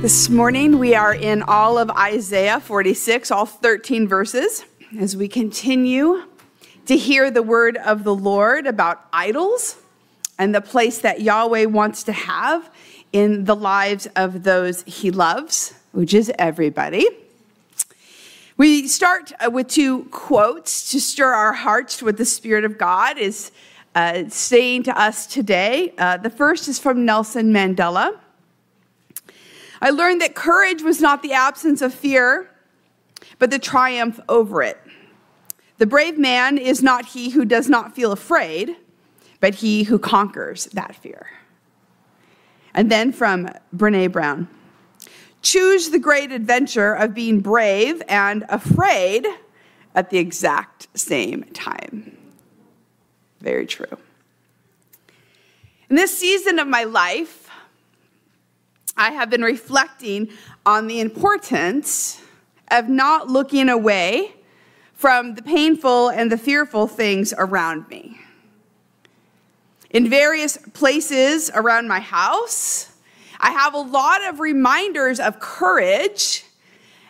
This morning we are in all of Isaiah 46, all 13 verses, as we continue to hear the word of the Lord about idols and the place that Yahweh wants to have in the lives of those he loves, which is everybody. We start uh, with two quotes to stir our hearts to what the Spirit of God is uh, saying to us today. Uh, the first is from Nelson Mandela. I learned that courage was not the absence of fear, but the triumph over it. The brave man is not he who does not feel afraid, but he who conquers that fear. And then from Brene Brown choose the great adventure of being brave and afraid at the exact same time. Very true. In this season of my life, I have been reflecting on the importance of not looking away from the painful and the fearful things around me. In various places around my house, I have a lot of reminders of courage.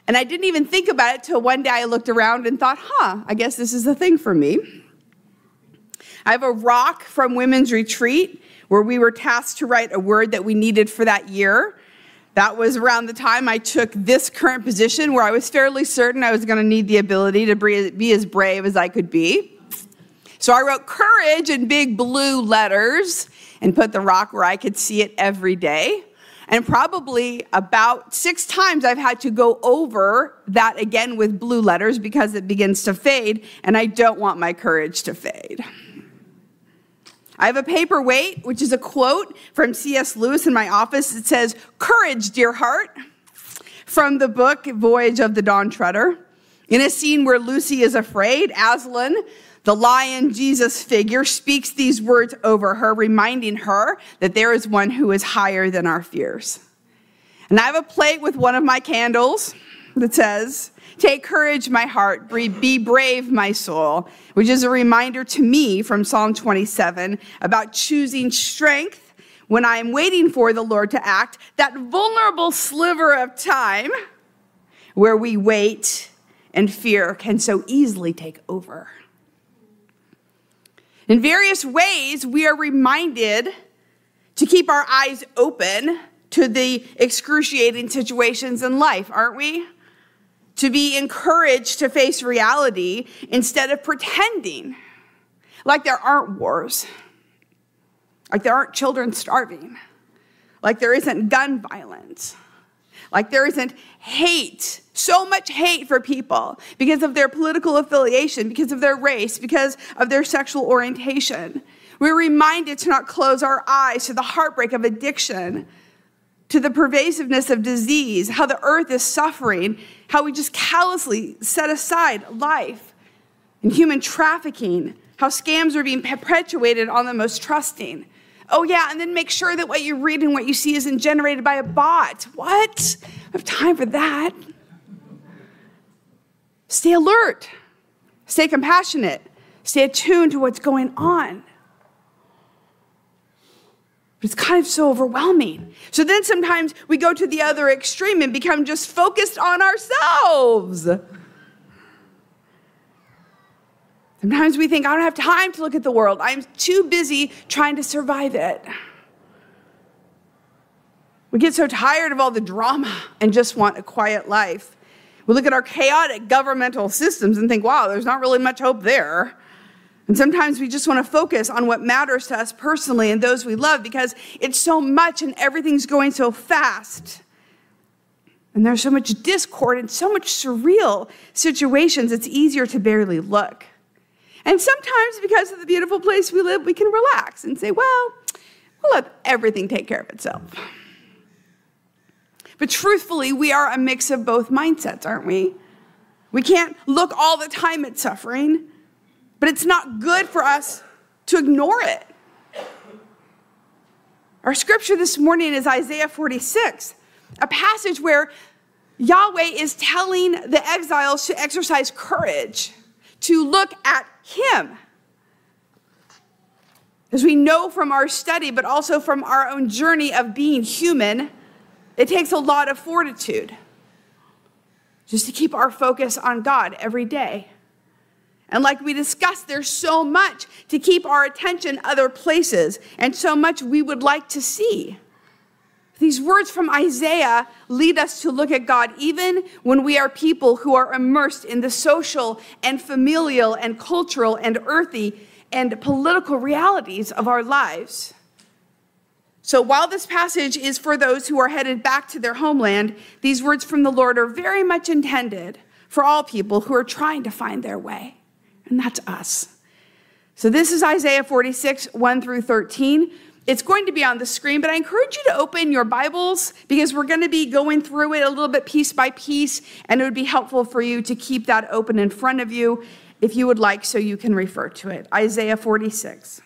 And I didn't even think about it till one day I looked around and thought, huh, I guess this is the thing for me. I have a rock from Women's Retreat where we were tasked to write a word that we needed for that year. That was around the time I took this current position where I was fairly certain I was going to need the ability to be as brave as I could be. So I wrote courage in big blue letters and put the rock where I could see it every day. And probably about six times I've had to go over that again with blue letters because it begins to fade, and I don't want my courage to fade. I have a paperweight, which is a quote from C.S. Lewis in my office. It says, Courage, dear heart, from the book Voyage of the Dawn Treader. In a scene where Lucy is afraid, Aslan, the lion Jesus figure, speaks these words over her, reminding her that there is one who is higher than our fears. And I have a plate with one of my candles that says, Take courage, my heart. Be brave, my soul, which is a reminder to me from Psalm 27 about choosing strength when I am waiting for the Lord to act, that vulnerable sliver of time where we wait and fear can so easily take over. In various ways, we are reminded to keep our eyes open to the excruciating situations in life, aren't we? To be encouraged to face reality instead of pretending. Like there aren't wars, like there aren't children starving, like there isn't gun violence, like there isn't hate, so much hate for people because of their political affiliation, because of their race, because of their sexual orientation. We're reminded to not close our eyes to the heartbreak of addiction to the pervasiveness of disease, how the earth is suffering, how we just callously set aside life and human trafficking, how scams are being perpetuated on the most trusting. Oh, yeah, and then make sure that what you read and what you see isn't generated by a bot. What? I have time for that. Stay alert, stay compassionate, stay attuned to what's going on. But it's kind of so overwhelming. So then sometimes we go to the other extreme and become just focused on ourselves. Sometimes we think, I don't have time to look at the world. I'm too busy trying to survive it. We get so tired of all the drama and just want a quiet life. We look at our chaotic governmental systems and think, wow, there's not really much hope there. And sometimes we just want to focus on what matters to us personally and those we love because it's so much and everything's going so fast. And there's so much discord and so much surreal situations, it's easier to barely look. And sometimes, because of the beautiful place we live, we can relax and say, well, we'll let everything take care of itself. But truthfully, we are a mix of both mindsets, aren't we? We can't look all the time at suffering but it's not good for us to ignore it. Our scripture this morning is Isaiah 46, a passage where Yahweh is telling the exiles to exercise courage, to look at Him. As we know from our study, but also from our own journey of being human, It takes a lot of fortitude just to keep our focus on God every day. And like we discussed, there's so much to keep our attention other places and so much we would like to see. These words from Isaiah lead us to look at God even when we are people who are immersed in the social and familial and cultural and earthy and political realities of our lives. So while this passage is for those who are headed back to their homeland, these words from the Lord are very much intended for all people who are trying to find their way and that's us. So this is Isaiah 46, 1 through 13. It's going to be on the screen, but I encourage you to open your Bibles because we're going to be going through it a little bit piece by piece, and it would be helpful for you to keep that open in front of you if you would like, so you can refer to it. Isaiah 46.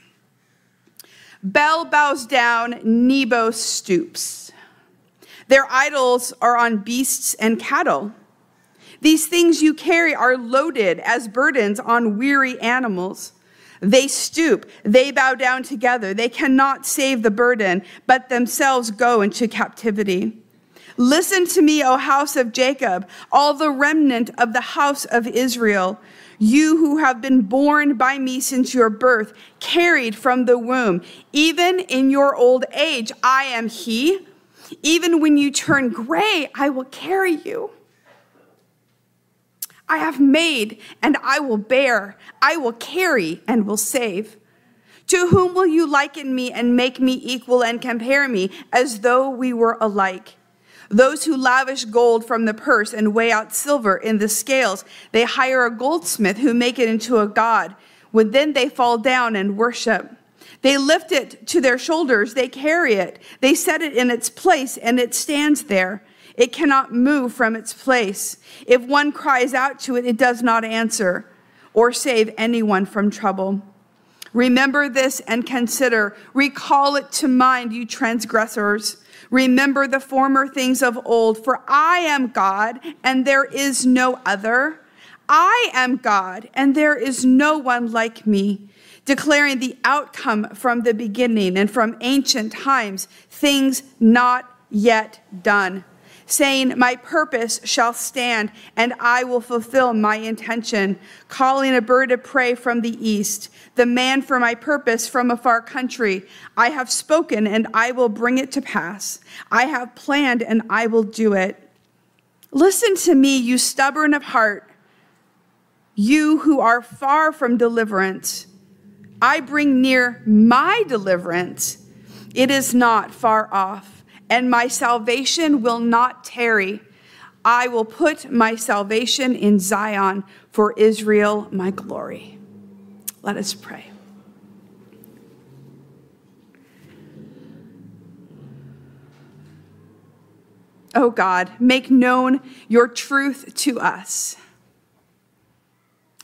Bel bows down, Nebo stoops. Their idols are on beasts and cattle. These things you carry are loaded as burdens on weary animals. They stoop, they bow down together. They cannot save the burden, but themselves go into captivity. Listen to me, O house of Jacob, all the remnant of the house of Israel. You who have been born by me since your birth, carried from the womb. Even in your old age, I am He. Even when you turn gray, I will carry you. I have made and I will bear. I will carry and will save. To whom will you liken me and make me equal and compare me as though we were alike? Those who lavish gold from the purse and weigh out silver in the scales, they hire a goldsmith who make it into a god. When then they fall down and worship. They lift it to their shoulders, they carry it, they set it in its place, and it stands there. It cannot move from its place. If one cries out to it, it does not answer or save anyone from trouble. Remember this and consider. Recall it to mind, you transgressors. Remember the former things of old, for I am God and there is no other. I am God and there is no one like me, declaring the outcome from the beginning and from ancient times, things not yet done saying, My purpose shall stand, and I will fulfill my intention, calling a bird of prey from the east, the man for my purpose from a far country. I have spoken, and I will bring it to pass. I have planned, and I will do it. Listen to me, you stubborn of heart, you who are far from deliverance. I bring near my deliverance. It is not far off and my salvation will not tarry. I will put my salvation in Zion for Israel, my glory. Let us pray. Oh God, make known your truth to us.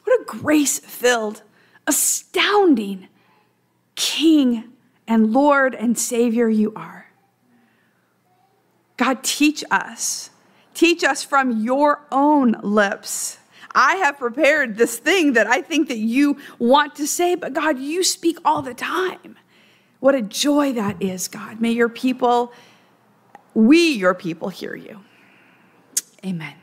What a grace filled, astounding King and Lord and Savior you are. God, teach us. Teach us from your own lips. I have prepared this thing that I think that you want to say, but God, you speak all the time. What a joy that is, God. May your people, we, your people, hear you. Amen.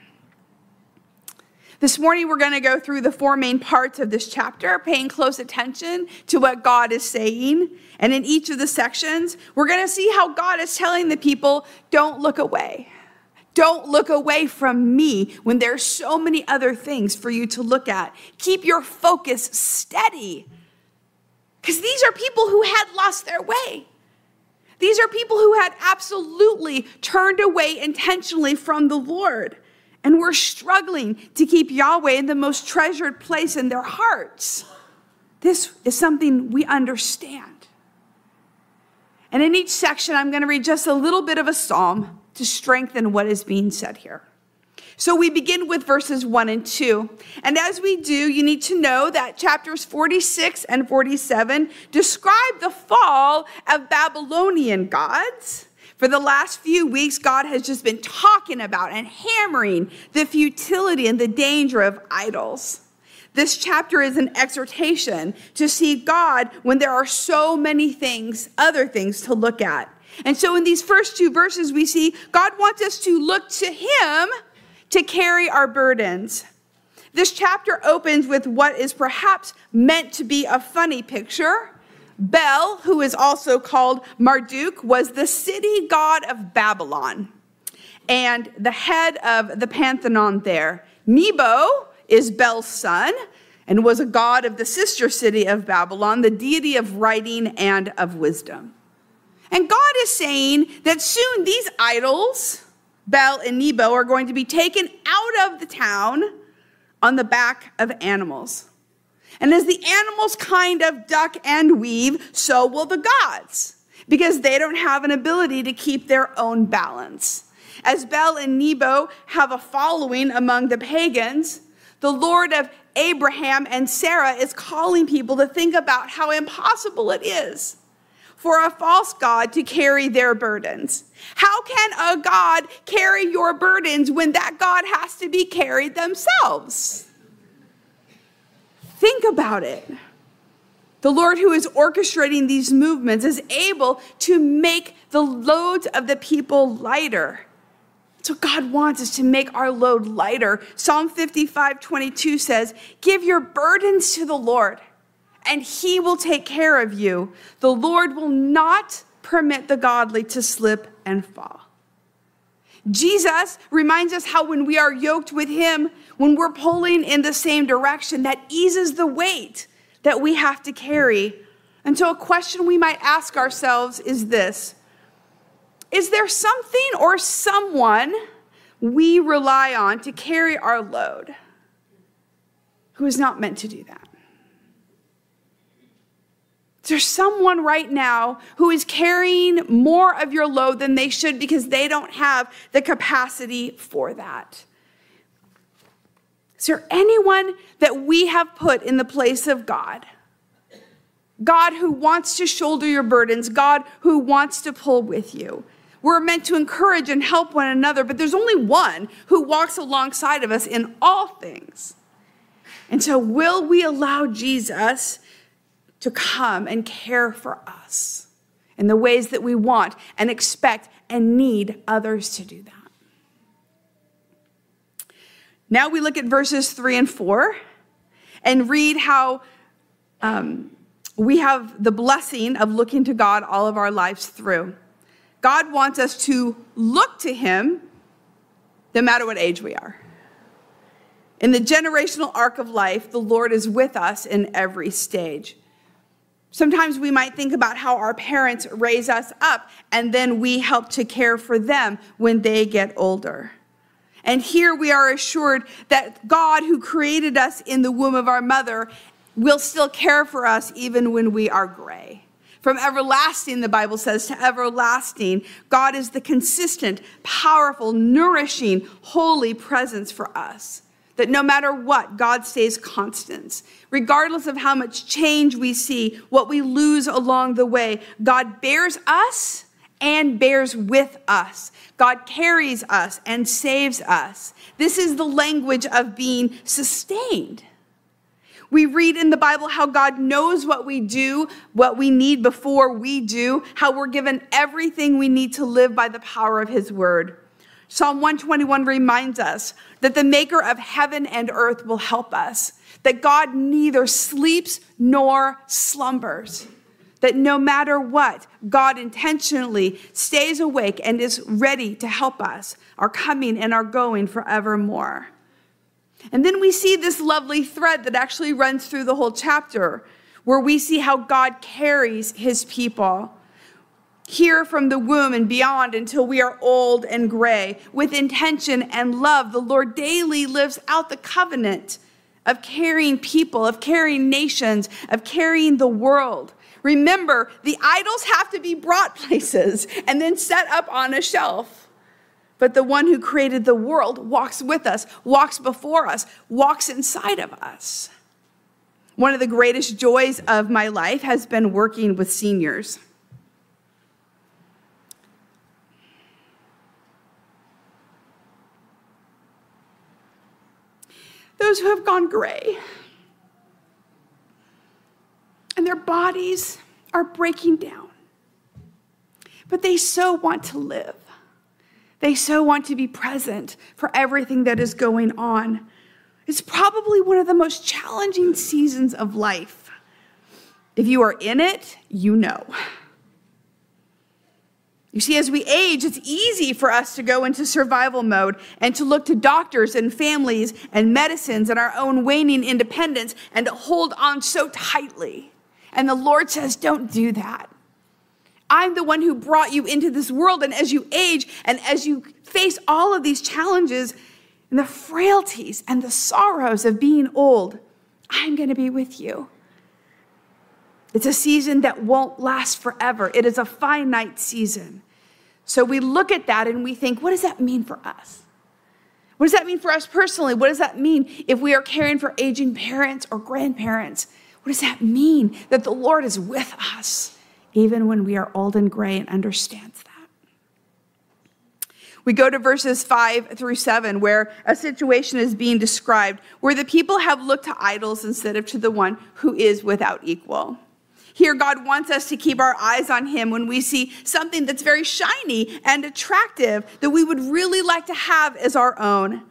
This morning, we're going to go through the four main parts of this chapter, paying close attention to what God is saying. And in each of the sections, we're going to see how God is telling the people don't look away. Don't look away from me when there's so many other things for you to look at. Keep your focus steady. Because these are people who had lost their way. These are people who had absolutely turned away intentionally from the Lord and we're struggling to keep Yahweh in the most treasured place in their hearts. This is something we understand. And in each section, I'm going to read just a little bit of a psalm to strengthen what is being said here. So we begin with verses 1 and 2. And as we do, you need to know that chapters 46 and 47 describe the fall of Babylonian gods for the last few weeks, God has just been talking about and hammering the futility and the danger of idols. This chapter is an exhortation to see God when there are so many things, other things to look at. And so in these first two verses, we see God wants us to look to Him to carry our burdens. This chapter opens with what is perhaps meant to be a funny picture. Bel, who is also called Marduk, was the city god of Babylon and the head of the Pantheon there. Nebo is Bel's son and was a god of the sister city of Babylon, the deity of writing and of wisdom. And God is saying that soon these idols, Bel and Nebo, are going to be taken out of the town on the back of animals. And as the animals kind of duck and weave, so will the gods, because they don't have an ability to keep their own balance. As Bel and Nebo have a following among the pagans, the Lord of Abraham and Sarah is calling people to think about how impossible it is for a false God to carry their burdens. How can a God carry your burdens when that God has to be carried themselves? Think about it. The Lord who is orchestrating these movements is able to make the loads of the people lighter. So God wants us to make our load lighter. Psalm 55 22 says, Give your burdens to the Lord, and he will take care of you. The Lord will not permit the godly to slip and fall. Jesus reminds us how when we are yoked with him, when we're pulling in the same direction, that eases the weight that we have to carry. And so, a question we might ask ourselves is this is there something or someone we rely on to carry our load who is not meant to do that? Is there someone right now who is carrying more of your load than they should because they don't have the capacity for that? Is there anyone that we have put in the place of God? God who wants to shoulder your burdens, God who wants to pull with you. We're meant to encourage and help one another, but there's only one who walks alongside of us in all things. And so, will we allow Jesus to come and care for us in the ways that we want and expect and need others to do that? Now we look at verses three and four and read how um, we have the blessing of looking to God all of our lives through. God wants us to look to Him no matter what age we are. In the generational arc of life, the Lord is with us in every stage. Sometimes we might think about how our parents raise us up and then we help to care for them when they get older. And here we are assured that God, who created us in the womb of our mother, will still care for us even when we are gray. From everlasting, the Bible says, to everlasting, God is the consistent, powerful, nourishing, holy presence for us. That no matter what, God stays constant. Regardless of how much change we see, what we lose along the way, God bears us and bears with us. God carries us and saves us. This is the language of being sustained. We read in the Bible how God knows what we do, what we need before we do, how we're given everything we need to live by the power of His word. Psalm 121 reminds us that the maker of heaven and earth will help us, that God neither sleeps nor slumbers, that no matter what, God intentionally stays awake and is ready to help us, our coming and our going forevermore. And then we see this lovely thread that actually runs through the whole chapter, where we see how God carries his people. Here from the womb and beyond until we are old and gray, with intention and love, the Lord daily lives out the covenant of carrying people, of carrying nations, of carrying the world. Remember, the idols have to be brought places and then set up on a shelf. But the one who created the world walks with us, walks before us, walks inside of us. One of the greatest joys of my life has been working with seniors. Those who have gone gray and their bodies are breaking down. but they so want to live. They so want to be present for everything that is going on. It's probably one of the most challenging seasons of life. If you are in it, you know. You see, as we age, it's easy for us to go into survival mode and to look to doctors and families and medicines and our own waning independence and to hold on so tightly. And the Lord says, Don't do that. I'm the one who brought you into this world. And as you age and as you face all of these challenges and the frailties and the sorrows of being old, I'm going to be with you. It's a season that won't last forever, it is a finite season. So we look at that and we think, what does that mean for us? What does that mean for us personally? What does that mean if we are caring for aging parents or grandparents? What does that mean that the Lord is with us, even when we are old and gray and understands that? We go to verses five through seven, where a situation is being described where the people have looked to idols instead of to the one who is without equal. Here, God wants us to keep our eyes on Him when we see something that's very shiny and attractive that we would really like to have as our own.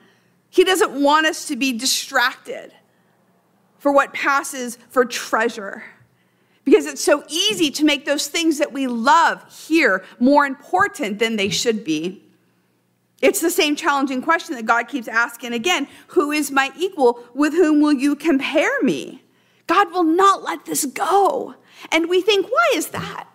He doesn't want us to be distracted for what passes for treasure because it's so easy to make those things that we love here more important than they should be. It's the same challenging question that God keeps asking again Who is my equal? With whom will you compare me? God will not let this go. And we think, why is that?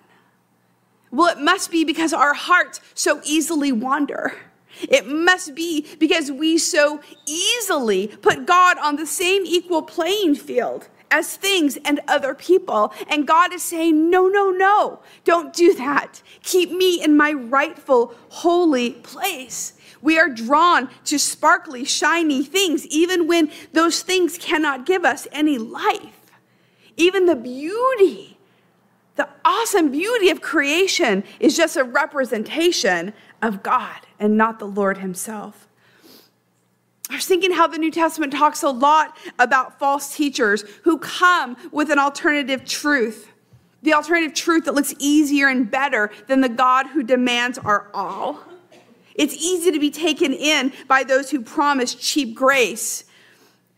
Well, it must be because our hearts so easily wander. It must be because we so easily put God on the same equal playing field as things and other people. And God is saying, no, no, no, don't do that. Keep me in my rightful, holy place. We are drawn to sparkly, shiny things, even when those things cannot give us any life. Even the beauty, the awesome beauty of creation is just a representation of God and not the Lord Himself. I was thinking how the New Testament talks a lot about false teachers who come with an alternative truth. The alternative truth that looks easier and better than the God who demands our all. It's easy to be taken in by those who promise cheap grace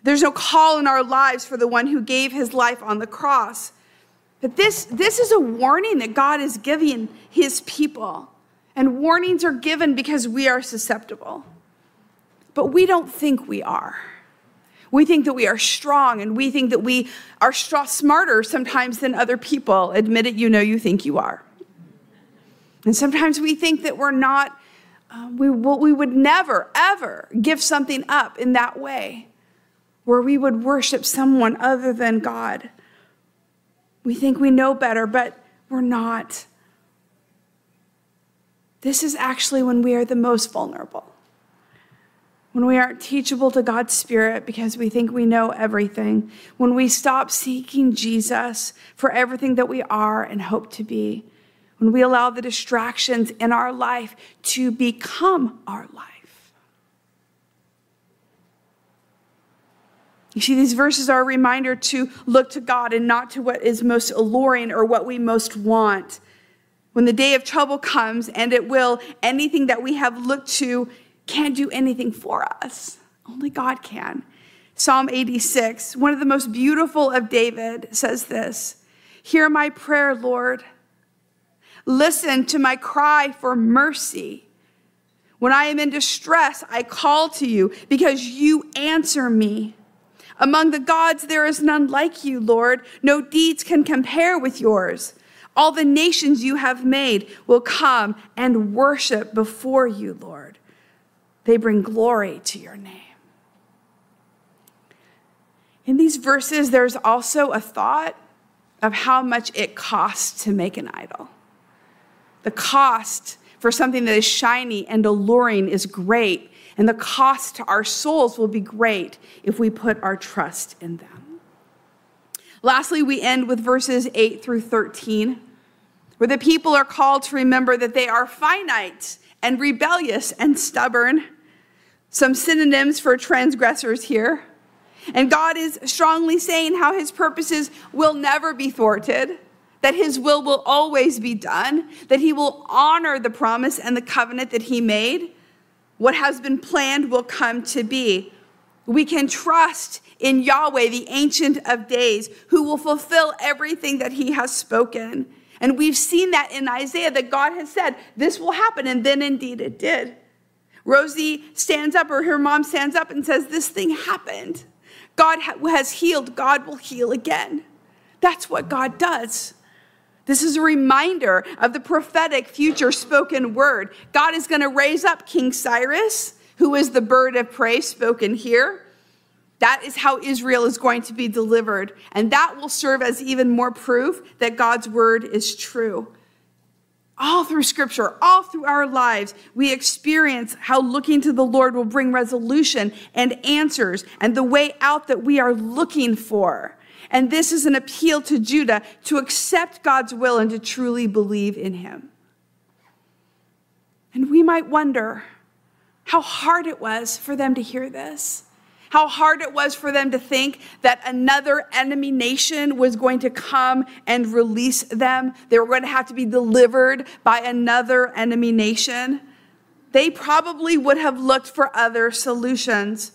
there's no call in our lives for the one who gave his life on the cross. But this, this is a warning that God is giving his people. And warnings are given because we are susceptible. But we don't think we are. We think that we are strong and we think that we are smarter sometimes than other people. Admit it, you know you think you are. And sometimes we think that we're not, uh, we, we would never, ever give something up in that way where we would worship someone other than God. We think we know better, but we're not. This is actually when we are the most vulnerable. When we aren't teachable to God's Spirit because we think we know everything. When we stop seeking Jesus for everything that we are and hope to be. When we allow the distractions in our life to become our life. You see, these verses are a reminder to look to God and not to what is most alluring or what we most want. When the day of trouble comes, and it will, anything that we have looked to can't do anything for us. Only God can. Psalm 86, one of the most beautiful of David, says this Hear my prayer, Lord. Listen to my cry for mercy. When I am in distress, I call to you because you answer me. Among the gods, there is none like you, Lord. No deeds can compare with yours. All the nations you have made will come and worship before you, Lord. They bring glory to your name. In these verses, there's also a thought of how much it costs to make an idol. The cost for something that is shiny and alluring is great, and the cost to our souls will be great if we put our trust in them. Lastly, we end with verses 8 through 13, where the people are called to remember that they are finite and rebellious and stubborn. Some synonyms for transgressors here. And God is strongly saying how his purposes will never be thwarted, that his will will always be done, that he will honor the promise and the covenant that he made. What has been planned will come to be. We can trust in Yahweh, the Ancient of Days, who will fulfill everything that he has spoken. And we've seen that in Isaiah that God has said, this will happen. And then indeed it did. Rosie stands up, or her mom stands up and says, This thing happened. God has healed, God will heal again. That's what God does. This is a reminder of the prophetic future spoken word. God is going to raise up King Cyrus, who is the bird of prey spoken here. That is how Israel is going to be delivered. And that will serve as even more proof that God's word is true. All through scripture, all through our lives, we experience how looking to the Lord will bring resolution and answers and the way out that we are looking for. And this is an appeal to Judah to accept God's will and to truly believe in him. And we might wonder how hard it was for them to hear this. How hard it was for them to think that another enemy nation was going to come and release them. They were going to have to be delivered by another enemy nation. They probably would have looked for other solutions.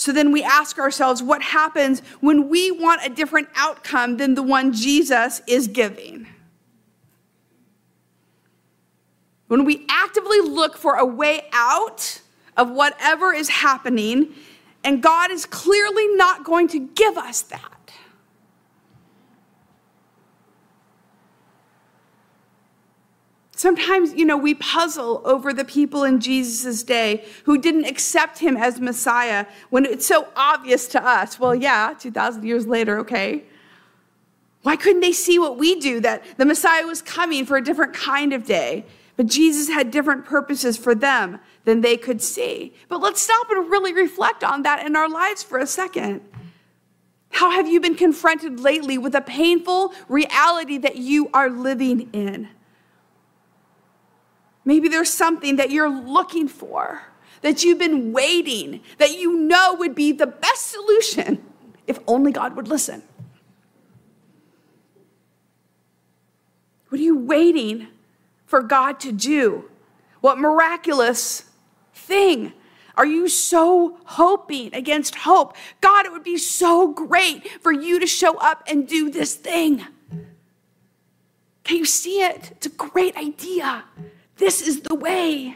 So then we ask ourselves what happens when we want a different outcome than the one Jesus is giving? When we actively look for a way out of whatever is happening, and God is clearly not going to give us that. Sometimes, you know, we puzzle over the people in Jesus' day who didn't accept him as Messiah when it's so obvious to us. Well, yeah, 2,000 years later, okay. Why couldn't they see what we do that the Messiah was coming for a different kind of day? But Jesus had different purposes for them than they could see. But let's stop and really reflect on that in our lives for a second. How have you been confronted lately with a painful reality that you are living in? Maybe there's something that you're looking for, that you've been waiting, that you know would be the best solution if only God would listen. What are you waiting for God to do? What miraculous thing are you so hoping against hope? God, it would be so great for you to show up and do this thing. Can you see it? It's a great idea. This is the way.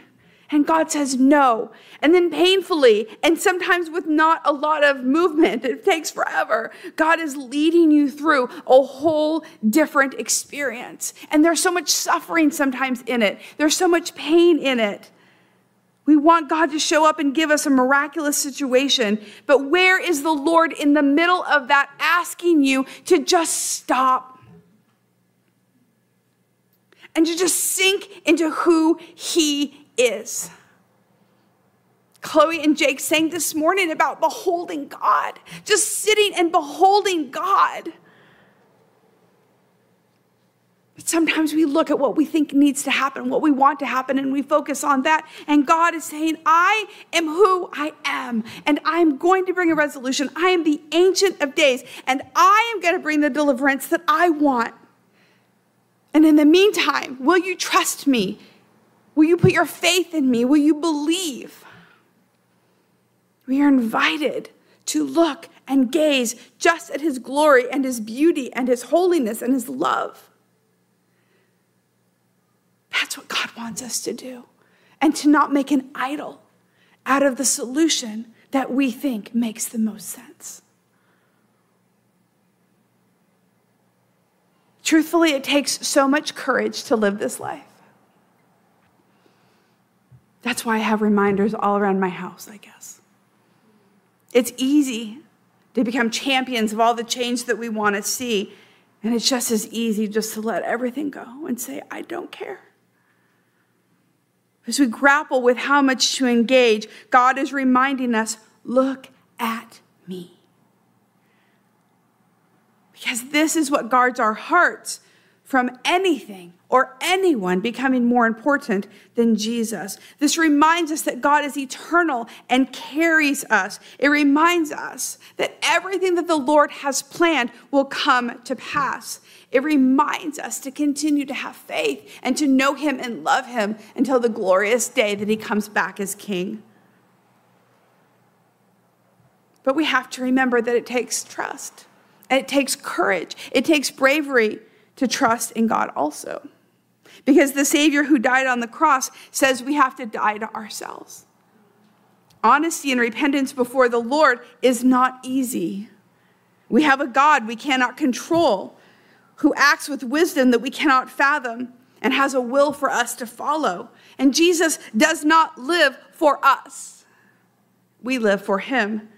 And God says no. And then painfully, and sometimes with not a lot of movement, it takes forever, God is leading you through a whole different experience. And there's so much suffering sometimes in it, there's so much pain in it. We want God to show up and give us a miraculous situation. But where is the Lord in the middle of that asking you to just stop and to just sink into who He is. Chloe and Jake sang this morning about beholding God, just sitting and beholding God. But sometimes we look at what we think needs to happen, what we want to happen, and we focus on that. And God is saying, I am who I am, and I'm going to bring a resolution. I am the Ancient of Days, and I am going to bring the deliverance that I want. And in the meantime, will you trust me? Will you put your faith in me? Will you believe? We are invited to look and gaze just at his glory and his beauty and his holiness and his love. That's what God wants us to do. And to not make an idol out of the solution that we think makes the most sense. Truthfully, it takes so much courage to live this life. That's why I have reminders all around my house, I guess. It's easy to become champions of all the change that we want to see. And it's just as easy just to let everything go and say, I don't care. As we grapple with how much to engage, God is reminding us look at me because this is what guards our hearts from anything or anyone becoming more important than Jesus. This reminds us that God is eternal and carries us. It reminds us that everything that the Lord has planned will come to pass. It reminds us to continue to have faith and to know Him and love Him until the glorious day that He comes back as King. But we have to remember that it takes trust, and it takes courage, it takes bravery to trust in God also. Because the Savior who died on the cross says we have to die to ourselves. Honesty and repentance before the Lord is not easy. We have a God we cannot control, who acts with wisdom that we cannot fathom, and has a will for us to follow. And Jesus does not live for us, we live for him.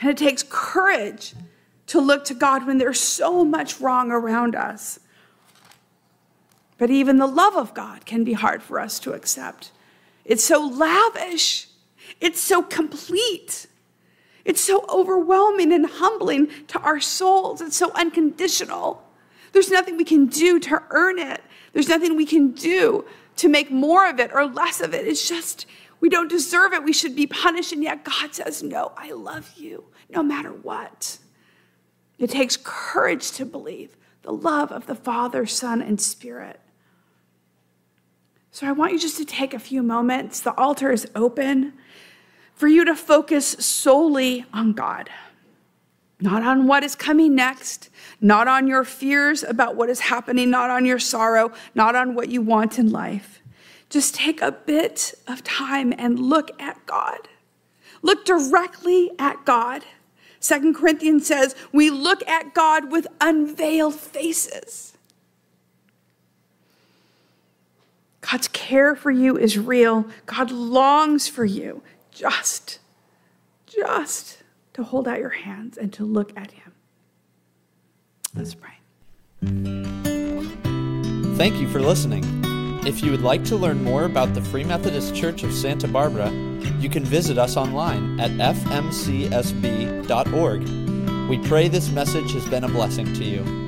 And it takes courage to look to God when there's so much wrong around us. But even the love of God can be hard for us to accept. It's so lavish, it's so complete, it's so overwhelming and humbling to our souls, it's so unconditional. There's nothing we can do to earn it, there's nothing we can do to make more of it or less of it. It's just, we don't deserve it. We should be punished. And yet God says, No, I love you no matter what. It takes courage to believe the love of the Father, Son, and Spirit. So I want you just to take a few moments. The altar is open for you to focus solely on God, not on what is coming next, not on your fears about what is happening, not on your sorrow, not on what you want in life. Just take a bit of time and look at God. Look directly at God. Second Corinthians says, we look at God with unveiled faces. God's care for you is real. God longs for you just, just to hold out your hands and to look at Him. Let's pray. Thank you for listening. If you would like to learn more about the Free Methodist Church of Santa Barbara, you can visit us online at fmcsb.org. We pray this message has been a blessing to you.